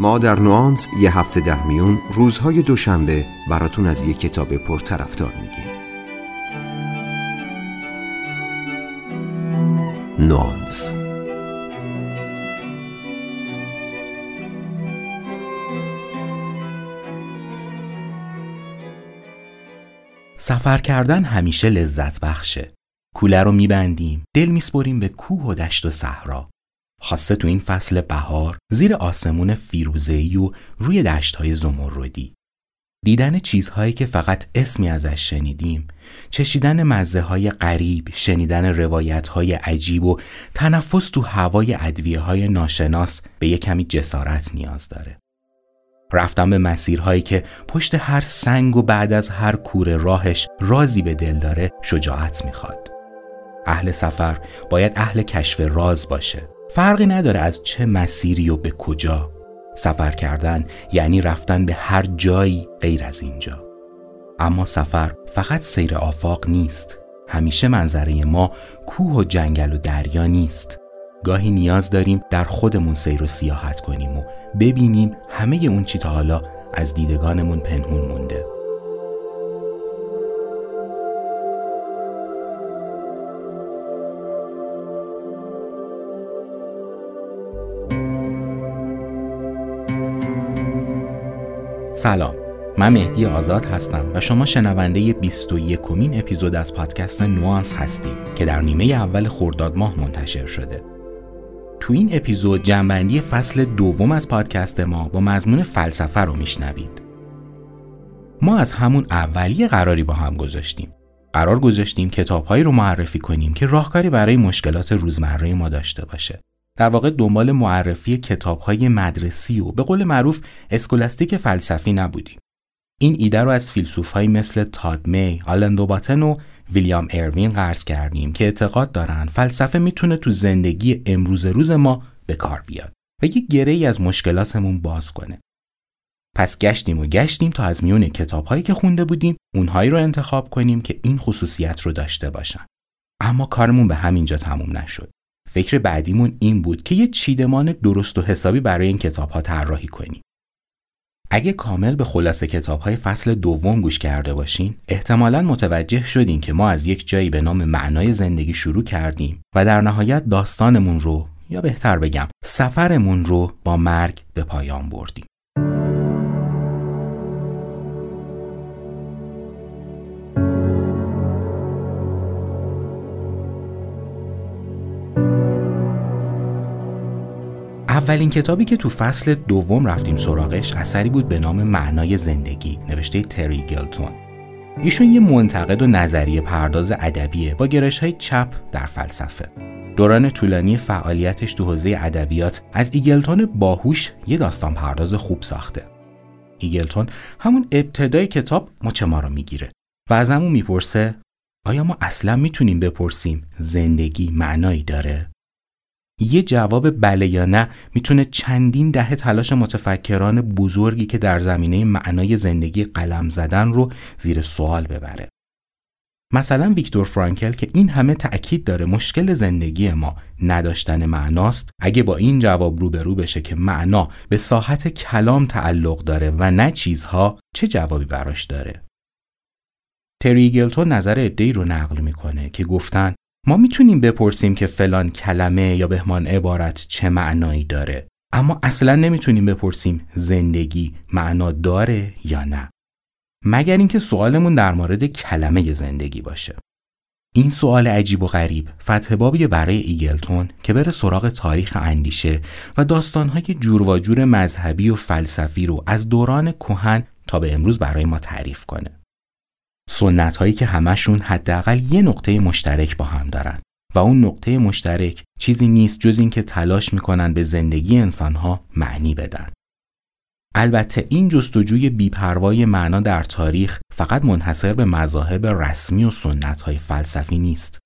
ما در نوانس یه هفته در میون روزهای دوشنبه براتون از یه کتاب پرطرفدار میگیم نوانس سفر کردن همیشه لذت بخشه. کوله رو میبندیم، دل میسپریم به کوه و دشت و صحرا. خاصه تو این فصل بهار زیر آسمون فیروزه‌ای و روی دشت‌های زمردی. دیدن چیزهایی که فقط اسمی ازش شنیدیم، چشیدن مزه های غریب، شنیدن روایت های عجیب و تنفس تو هوای ادویه های ناشناس به یک کمی جسارت نیاز داره. رفتن به مسیرهایی که پشت هر سنگ و بعد از هر کوره راهش رازی به دل داره شجاعت می‌خواد. اهل سفر باید اهل کشف راز باشه. فرقی نداره از چه مسیری و به کجا. سفر کردن یعنی رفتن به هر جایی غیر از اینجا. اما سفر فقط سیر آفاق نیست. همیشه منظره ما کوه و جنگل و دریا نیست. گاهی نیاز داریم در خودمون سیر و سیاحت کنیم و ببینیم همه اون چی تا حالا از دیدگانمون پنهون مونده سلام من مهدی آزاد هستم و شما شنونده 21 کمین اپیزود از پادکست نوانس هستید که در نیمه اول خرداد ماه منتشر شده تو این اپیزود جنبندی فصل دوم از پادکست ما با مضمون فلسفه رو میشنوید. ما از همون اولیه قراری با هم گذاشتیم. قرار گذاشتیم کتابهایی رو معرفی کنیم که راهکاری برای مشکلات روزمره ما داشته باشه. در واقع دنبال معرفی کتابهای مدرسی و به قول معروف اسکولاستیک فلسفی نبودیم. این ایده رو از فیلسوفهایی مثل تاد می، آلن دوباتن و ویلیام اروین قرض کردیم که اعتقاد دارن فلسفه می‌تونه تو زندگی امروز روز ما به کار بیاد و یک گره ای از مشکلاتمون باز کنه. پس گشتیم و گشتیم تا از میون کتابهایی که خونده بودیم اونهایی رو انتخاب کنیم که این خصوصیت رو داشته باشن. اما کارمون به همینجا تموم نشد. فکر بعدیمون این بود که یه چیدمان درست و حسابی برای این کتابها طراحی کنیم. اگه کامل به خلاصه کتاب های فصل دوم گوش کرده باشین احتمالا متوجه شدین که ما از یک جایی به نام معنای زندگی شروع کردیم و در نهایت داستانمون رو یا بهتر بگم سفرمون رو با مرگ به پایان بردیم اولین کتابی که تو فصل دوم رفتیم سراغش اثری بود به نام معنای زندگی نوشته تری ایگلتون. ایشون یه منتقد و نظریه پرداز ادبیه با گرایش های چپ در فلسفه. دوران طولانی فعالیتش تو حوزه ادبیات از ایگلتون باهوش یه داستان پرداز خوب ساخته. ایگلتون همون ابتدای کتاب مچ ما رو می‌گیره و ازمون می‌پرسه آیا ما اصلا می‌تونیم بپرسیم زندگی معنایی داره؟ یه جواب بله یا نه می‌تونه چندین دهه تلاش متفکران بزرگی که در زمینه معنای زندگی قلم زدن رو زیر سوال ببره. مثلا ویکتور فرانکل که این همه تأکید داره مشکل زندگی ما نداشتن معناست اگه با این جواب روبرو بشه که معنا به ساحت کلام تعلق داره و نه چیزها چه جوابی براش داره تری گلتون نظر ادهی رو نقل می‌کنه که گفتن ما می‌تونیم بپرسیم که فلان کلمه یا بهمان عبارت چه معنایی داره. اما اصلا نمی‌تونیم بپرسیم زندگی معنا داره یا نه. مگر اینکه سوالمون در مورد کلمه زندگی باشه. این سوال عجیب و غریب فتح بابی برای ایگلتون که بره سراغ تاریخ اندیشه و داستانهای جور و جور مذهبی و فلسفی رو از دوران کهن تا به امروز برای ما تعریف کنه. سنت هایی که همشون حداقل یه نقطه مشترک با هم دارن و اون نقطه مشترک چیزی نیست جز اینکه تلاش می‌کنن به زندگی انسانها معنی بدن. البته این جستجوی بیپروای معنا در تاریخ فقط منحصر به مذاهب رسمی و سنت های فلسفی نیست.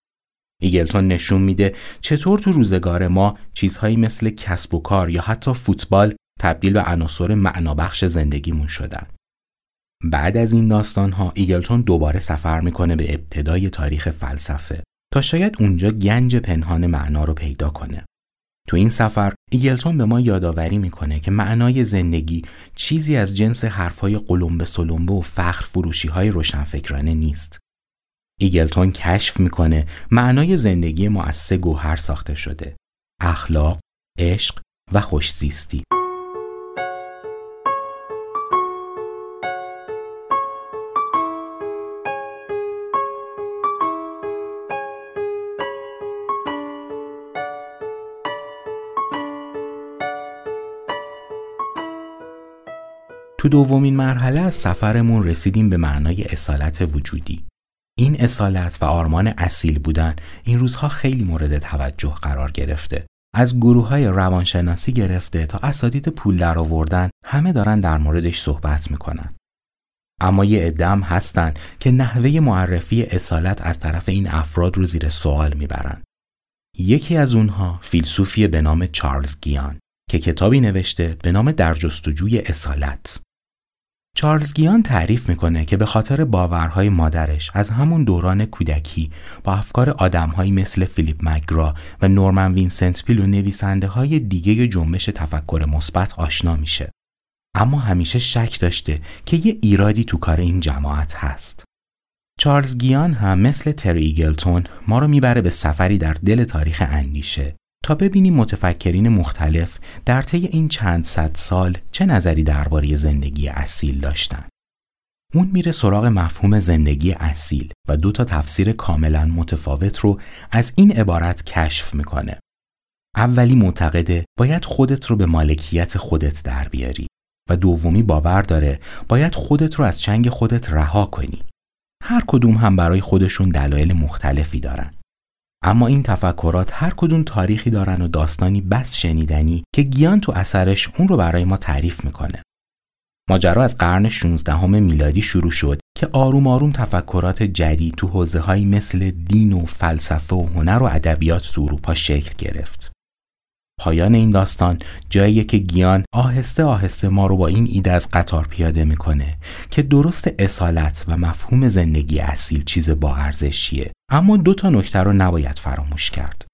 ایگلتون نشون میده چطور تو روزگار ما چیزهایی مثل کسب و کار یا حتی فوتبال تبدیل به عناصر معنابخش زندگیمون شدن. بعد از این داستان ها ایگلتون دوباره سفر می‌کنه به ابتدای تاریخ فلسفه تا شاید اونجا گنج پنهان معنا رو پیدا کنه. تو این سفر ایگلتون به ما یادآوری می‌کنه که معنای زندگی چیزی از جنس حرفهای قلمبه سلمبه و فخر فروشی های روشنفکرانه نیست. ایگلتون کشف می‌کنه معنای زندگی ما از سه گوهر ساخته شده. اخلاق، عشق و خوشزیستی. تو دومین مرحله از سفرمون رسیدیم به معنای اصالت وجودی. این اصالت و آرمان اصیل بودن این روزها خیلی مورد توجه قرار گرفته. از گروه های روانشناسی گرفته تا اساتید پول در آوردن همه دارن در موردش صحبت می‌کنن. اما یه ادم هستن که نحوه معرفی اصالت از طرف این افراد رو زیر سوال می‌برن. یکی از اونها فیلسوفی به نام چارلز گیان که کتابی نوشته به نام در جستجوی اصالت چارلز گینیون تعریف می‌کنه که به خاطر باورهای مادرش از همون دوران کودکی با افکار آدمهایی مثل فیلیپ مک‌گرا و نورمن وینسنت پیل و نویسنده های دیگه جنبش تفکر مثبت آشنا میشه. اما همیشه شک داشته که یه ایرادی تو کار این جماعت هست. چارلز گینیون هم مثل تری ایگلتون ما رو می‌بره به سفری در دل تاریخ اندیشه تا ببینیم متفکرین مختلف در طی این چند صد سال چه نظری درباره زندگی اصیل داشتن. اون میره سراغ مفهوم زندگی اصیل و دو تا تفسیر کاملا متفاوت رو از این عبارت کشف می‌کنه. اولی معتقده باید خودت رو به مالکیت خودت در بیاری و دومی باور داره باید خودت رو از چنگ خودت رها کنی. هر کدوم هم برای خودشون دلایل مختلفی دارن. اما این تفکرات هر کدوم تاریخی دارن و داستانی بس شنیدنی که گیان تو اثرش اون رو برای ما تعریف می‌کنه. ماجرا از قرن 16 میلادی شروع شد که آروم آروم تفکرات جدید تو حوزه مثل دین و فلسفه و هنر و ادبیات تو اروپا شکل گرفت. پایان این داستان جاییه که گیان آهسته آهسته ما رو با این ایده از قطار پیاده می‌کنه که درست اصالت و مفهوم زندگی اصیل چیز با ارزشیه. اما دو تا نکته رو نباید فراموش کرد.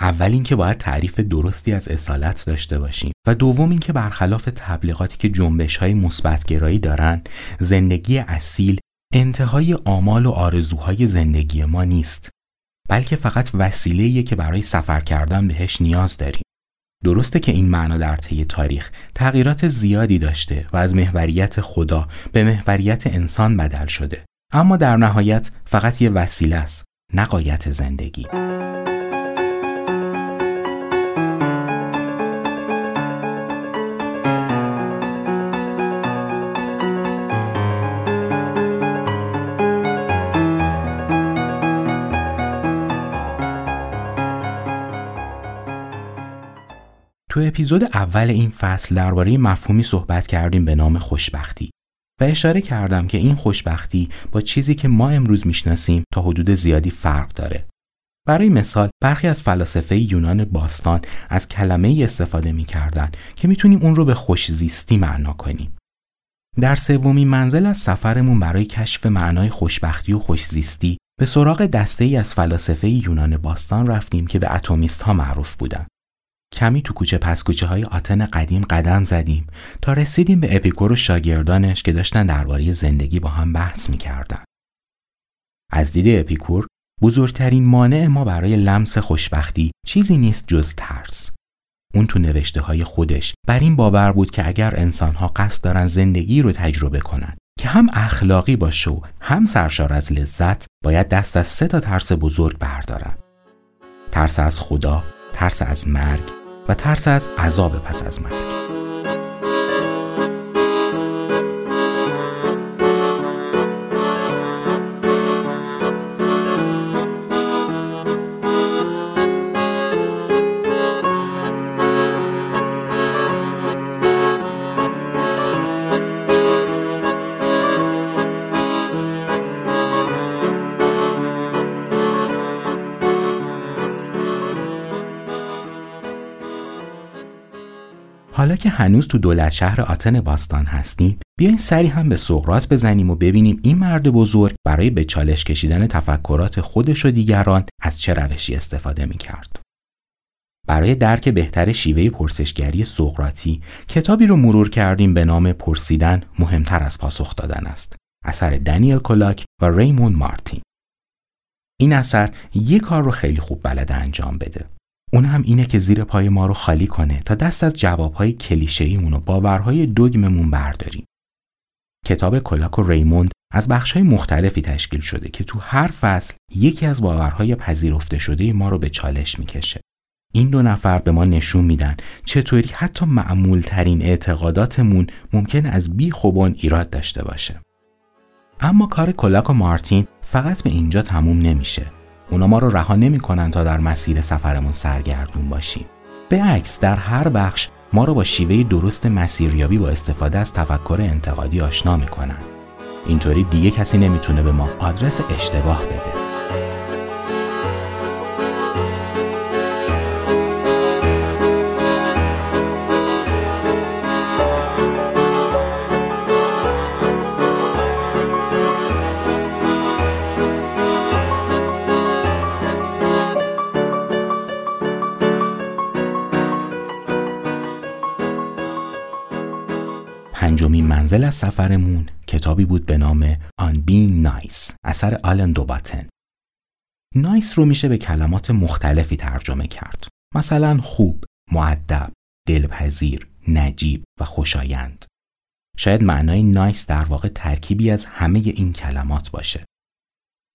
اول اینکه باید تعریف درستی از اصالت داشته باشیم و دوم اینکه برخلاف تبلیغاتی که جنبش های مثبتگرایی دارن زندگی اصیل انتهای آمال و آرزوهای زندگی ما نیست بلکه فقط وسیله‌ایه که برای سفر کردن بهش نیاز داریم. درسته که این معنا در طی تاریخ تغییرات زیادی داشته و از محوریت خدا به محوریت انسان بدل شده. اما در نهایت فقط یه وسیله است نقایت زندگی. تو اپیزود اول این فصل درباره مفهومی صحبت کردیم به نام خوشبختی و اشاره کردم که این خوشبختی با چیزی که ما امروز می‌شناسیم تا حدود زیادی فرق داره. برای مثال برخی از فلاسفه یونان باستان از کلمه ای استفاده می‌کردن که می‌تونیم اون رو به خوشزیستی معنا کنیم. در سومین منزل از سفرمون برای کشف معنای خوشبختی و خوشزیستی به سراغ دسته ای از فلاسفه یونان باستان رفتیم که به اتمیست ها معروف بودند. کمی تو کوچه پس کوچه های آتن قدیم قدم زدیم تا رسیدیم به اپیکور و شاگردانش که داشتن درباره زندگی با هم بحث می‌کردن. از دید اپیکور بزرگترین مانع ما برای لمس خوشبختی چیزی نیست جز ترس. اون تو نوشته های خودش بر این باور بود که اگر انسان ها قصد دارن زندگی رو تجربه کنن که هم اخلاقی باشه و هم سرشار از لذت باید دست از سه تا ترس بزرگ بردارن. ترس از خدا، ترس از مرگ و ترس از عذاب پس از مرگ. که هنوز تو دولت شهر آتن باستان هستیم بیاین سری هم به سقرات بزنیم و ببینیم این مرد بزرگ برای به چالش کشیدن تفکرات خودش و دیگران از چه روشی استفاده می کرد. برای درک بهتر شیوه پرسشگری سقراطی کتابی رو مرور کردیم به نام پرسیدن مهمتر از پاسخ دادن است. اثر دنیل کولاک و ریمون مارتین. این اثر یک کار رو خیلی خوب بلده انجام بده. اون هم اینه که زیر پای ما رو خالی کنه تا دست از جوابهای کلیشه‌ایمون و باورهای دوگممون برداریم کتاب کلاک و ریموند از بخشهای مختلفی تشکیل شده که تو هر فصل یکی از باورهای پذیرفته شده ما رو به چالش می‌کشه. این دو نفر به ما نشون میدن چطوری حتی معمول ترین اعتقاداتمون ممکن از بی خوبان ایراد داشته باشه. اما کار کلاک و مارتین فقط به اینجا تموم نمیشه. اونا ما رو رها نمی‌کنن تا در مسیر سفرمون سرگردون باشیم. به عکس در هر بخش ما رو با شیوه درست مسیریابی با استفاده از تفکر انتقادی آشنا می‌کنن. اینطوری دیگه کسی نمی‌تونه به ما آدرس اشتباه بده. منزل از سفرمون. کتابی بود به نام On Being Nice. اثر آلن دوباتن. نایس رو میشه به کلمات مختلفی ترجمه کرد. مثلا خوب، معدب، دلپذیر، نجیب و خوشایند. شاید معنای نایس در واقع ترکیبی از همه این کلمات باشه.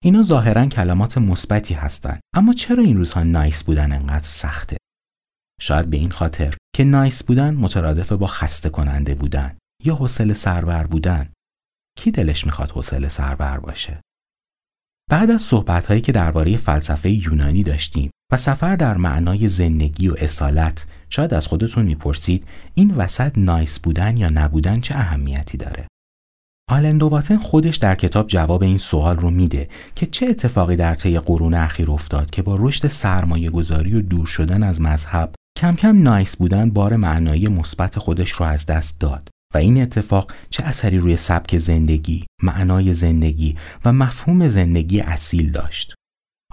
اینا ظاهرا کلمات مثبتی هستند اما چرا این روزها نایس بودن انقدر سخته؟ شاید به این خاطر که نایس بودن مترادف با خسته کننده بودن. یا حوصله سربر بودن؟ کی دلش می‌خواد حوصله سربر باشه؟ بعد از صحبت هایی که درباره فلسفه یونانی داشتیم و سفر در معنای زندگی و اصالت شاید از خودتون می‌پرسید این وسط نایس بودن یا نبودن چه اهمیتی داره؟ آلن دوباتن خودش در کتاب جواب این سوال رو میده که چه اتفاقی در طی قرون اخیر افتاد که با رشد سرمایه گذاری و دور شدن از مذهب کم کم نایس بودن بار معنایی مثبت خودش رو از دست داد. و این اتفاق چه اثری روی سبک زندگی، معنای زندگی و مفهوم زندگی اصیل داشت.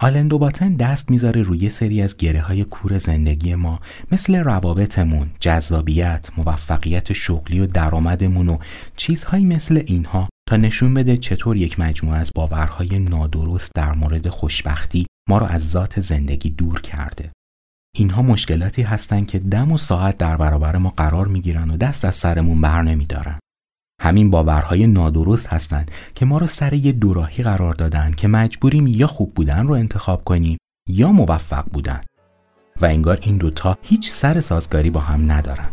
آلن دوباتن دست می‌ذاره روی سری از گره های کور زندگی ما مثل روابطمون، جذابیت، موفقیت شغلی و درآمدمون و چیزهایی مثل اینها تا نشون بده چطور یک مجموعه از باورهای نادرست در مورد خوشبختی ما رو از ذات زندگی دور کرده. اینها مشکلاتی هستند که دم و ساعت در برابر ما قرار می‌گیرن و دست از سرمون بر نمیدارن. همین باورهای نادرست هستند که ما رو سر یه دوراهی قرار دادن که مجبوریم یا خوب بودن رو انتخاب کنیم یا موفق بودن و انگار این دوتا هیچ سر سازگاری با هم ندارن.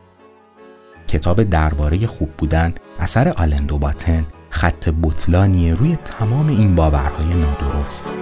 کتاب درباره خوب بودن اثر آلن دوباتن خط بطلانیه روی تمام این باورهای نادرست.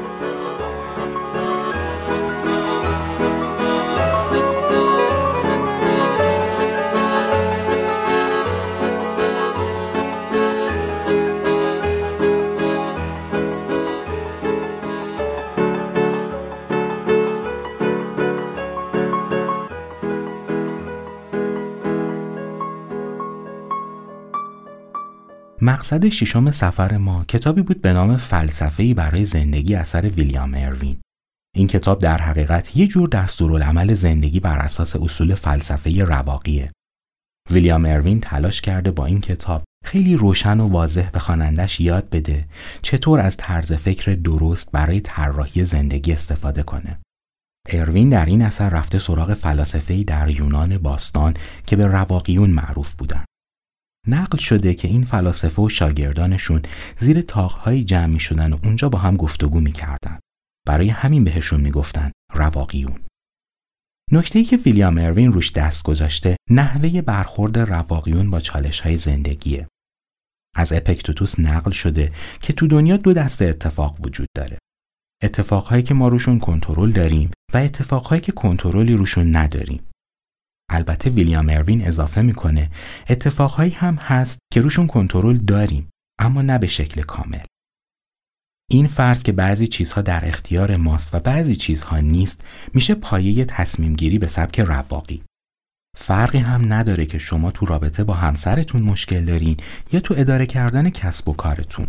مقصد ششم سفر ما کتابی بود به نام فلسفه‌ای برای زندگی اثر ویلیام اروین. این کتاب در حقیقت یه جور دستورالعمل زندگی بر اساس اصول فلسفه رواقیه. ویلیام اروین تلاش کرده با این کتاب خیلی روشن و واضح به خوانندش یاد بده چطور از طرز فکر درست برای طراحی زندگی استفاده کنه. اروین در این اثر رفته سراغ فلاسفه‌ای در یونان باستان که به رواقیون معروف بودن. نقل شده که این فلاسفه و شاگردانشون زیر تاقهایی جمع می شدن و اونجا با هم گفتگو می کردن. برای همین بهشون می گفتن رواقیون. نکته ای که ویلیام اروین روش دست گذاشته نحوه برخورد رواقیون با چالش های زندگیه. از اپکتوتوس نقل شده که تو دنیا دو دسته اتفاق وجود داره. اتفاقهایی که ما روشون کنترل داریم و اتفاقهایی که کنترلی روشون نداریم. البته ویلیام اروین اضافه می‌کنه اتفاقهایی هم هست که روشون کنترل داریم اما نه به شکل کامل. این فرض که بعضی چیزها در اختیار ماست و بعضی چیزها نیست میشه پایه تصمیم گیری به سبک رواقی. فرقی هم نداره که شما تو رابطه با همسرتون مشکل دارین یا تو اداره کردن کسب و کارتون.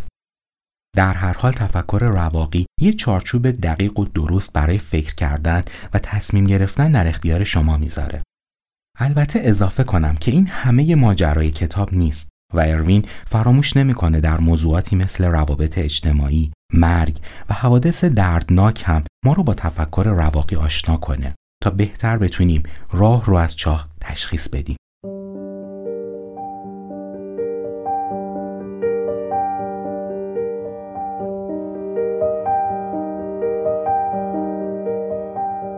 در هر حال تفکر رواقی یه چارچوب دقیق و درست برای فکر کردن و تصمیم گرفتن در اختیار شما می‌ذاره. البته اضافه کنم که این همه ماجرای کتاب نیست و اروین فراموش نمی‌کنه در موضوعاتی مثل روابط اجتماعی، مرگ و حوادث دردناک هم ما رو با تفکر رواقی آشنا کنه تا بهتر بتونیم راه رو از چاه تشخیص بدیم.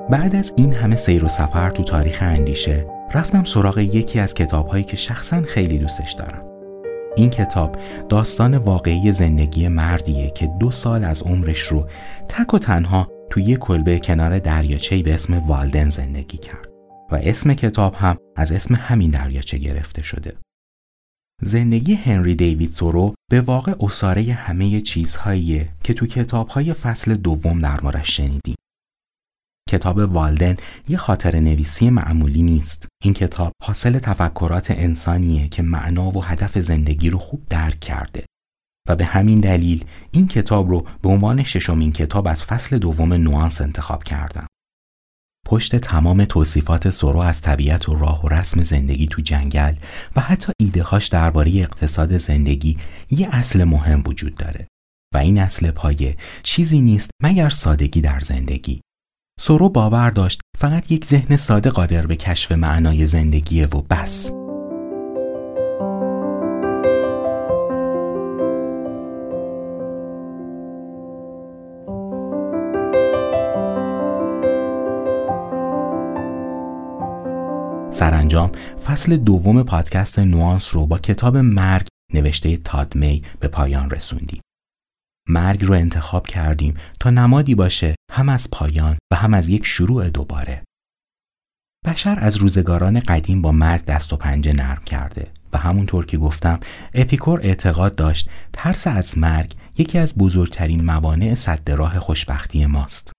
بعد از این همه سیر و سفر تو تاریخ اندیشه رفتم سراغ یکی از کتابهایی که شخصا خیلی دوستش دارم این کتاب داستان واقعی زندگی مردیه که دو سال از عمرش رو تک و تنها توی یک کلبه کنار دریاچه‌ای به اسم والدن زندگی کرد و اسم کتاب هم از اسم همین دریاچه گرفته شده. زندگی هنری دیوید سورو به واقع اصاره همه چیزهاییه که تو کتابهای فصل دوم در شنیدیم. کتاب والدن یه خاطر نویسی معمولی نیست. این کتاب حاصل تفکرات انسانیه که معنا و هدف زندگی رو خوب درک کرده و به همین دلیل این کتاب رو به عنوان ششمین کتاب از فصل دوم نوانس انتخاب کردم. پشت تمام توصیفات سورو از طبیعت و راه و رسم زندگی تو جنگل و حتی ایدههاش درباره اقتصاد زندگی یه اصل مهم وجود داره و این اصل پایه چیزی نیست مگر سادگی در زندگی سورو باور داشت فقط یک ذهن ساده قادر به کشف معنای زندگیه و بس سرانجام فصل دوم پادکست نوانس رو با کتاب مرگ نوشته تادمی به پایان رسوندیم. مرگ رو انتخاب کردیم تا نمادی باشه هم از پایان و هم از یک شروع دوباره. بشر از روزگاران قدیم با مرگ دست و پنجه نرم کرده و همونطور که گفتم اپیکور اعتقاد داشت ترس از مرگ یکی از بزرگترین موانع صد راه خوشبختی ماست.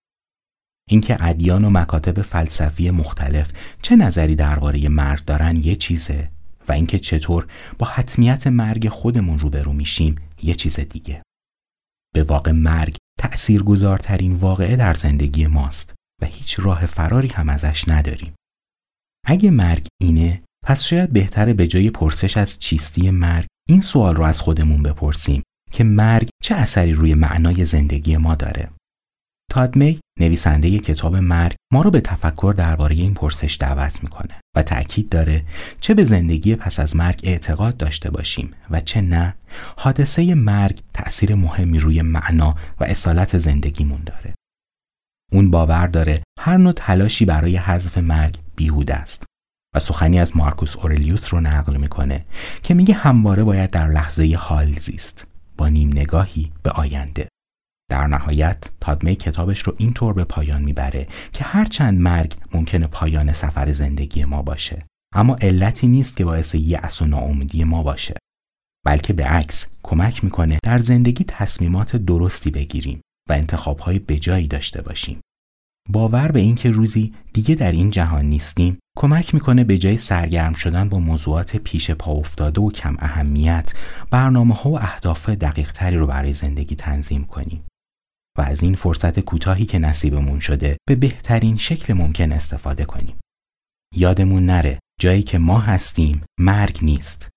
اینکه ادیان و مکاتب فلسفی مختلف چه نظری درباره مرگ دارن یه چیزه و اینکه چطور با حتمیت مرگ خودمون روبرو میشیم یه چیز دیگه. به واقع مرگ تأثیر گذارترین واقعه در زندگی ماست و هیچ راه فراری هم ازش نداریم. اگه مرگ اینه پس شاید بهتره به جای پرسش از چیستی مرگ این سوال رو از خودمون بپرسیم که مرگ چه اثری روی معنای زندگی ما داره. تادمی نویسنده کتاب مرگ ما رو به تفکر درباره این پرسش دعوت می‌کنه و تأکید داره چه به زندگی پس از مرگ اعتقاد داشته باشیم و چه نه حادثه مرگ تأثیر مهمی روی معنا و اصالت زندگیمون داره. اون باور داره هر نوع تلاشی برای حذف مرگ بیهوده است و سخنی از مارکوس اورلیوس رو نقل می‌کنه که میگه همواره باید در لحظه حال زیست با نیم نگاهی به آینده. در نهایت تادمی کتابش رو اینطور به پایان می‌بره که هرچند مرگ ممکنه پایان سفر زندگی ما باشه اما علتی نیست که باعث یأس و ناامیدی ما باشه بلکه به عکس کمک می‌کنه در زندگی تصمیمات درستی بگیریم و انتخابهای بجایی داشته باشیم. باور به اینکه روزی دیگه در این جهان نیستیم کمک می‌کنه به جای سرگرم شدن با موضوعات پیش پا افتاده و کم اهمیت برنامه ها و اهداف دقیق تری رو برای زندگی تنظیم کنیم. و از این فرصت کوتاهی که نصیبمون شده به بهترین شکل ممکن استفاده کنیم. یادمون نره جایی که ما هستیم مرگ نیست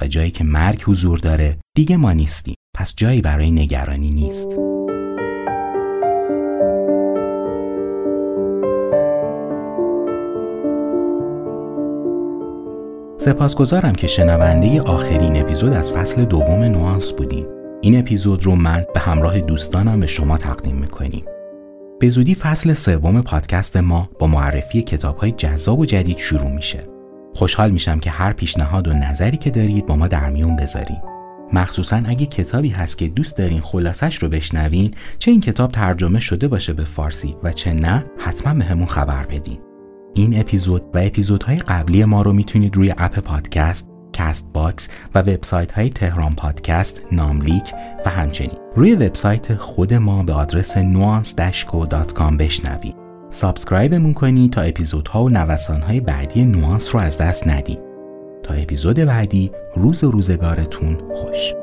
و جایی که مرگ حضور داره دیگه ما نیستیم پس جایی برای نگرانی نیست. سپاسگزارم که شنونده آخرین اپیزود از فصل دوم نوانس بودیم. این اپیزود رو من به همراه دوستانم به شما تقدیم می‌کنیم. به زودی فصل سوم پادکست ما با معرفی کتاب های جذاب و جدید شروع میشه. خوشحال میشم که هر پیشنهاد و نظری که دارید با ما در میون بذارید. مخصوصا اگه کتابی هست که دوست دارین خلاصش رو بشنوین چه این کتاب ترجمه شده باشه به فارسی و چه نه حتما بهمون خبر بدین. این اپیزود و اپیزودهای قبلی ما رو می‌تونید روی اپ پادکست کست باکس و وبسایت های تهران پادکست، ناملیک و همچنین روی وبسایت خود ما به آدرس nuance-co.com بشنوید. سابسکرایبمون کنید تا اپیزودها و نوسانهای بعدی نوانس رو از دست ندید. تا اپیزود بعدی روز و روزگارتون خوش.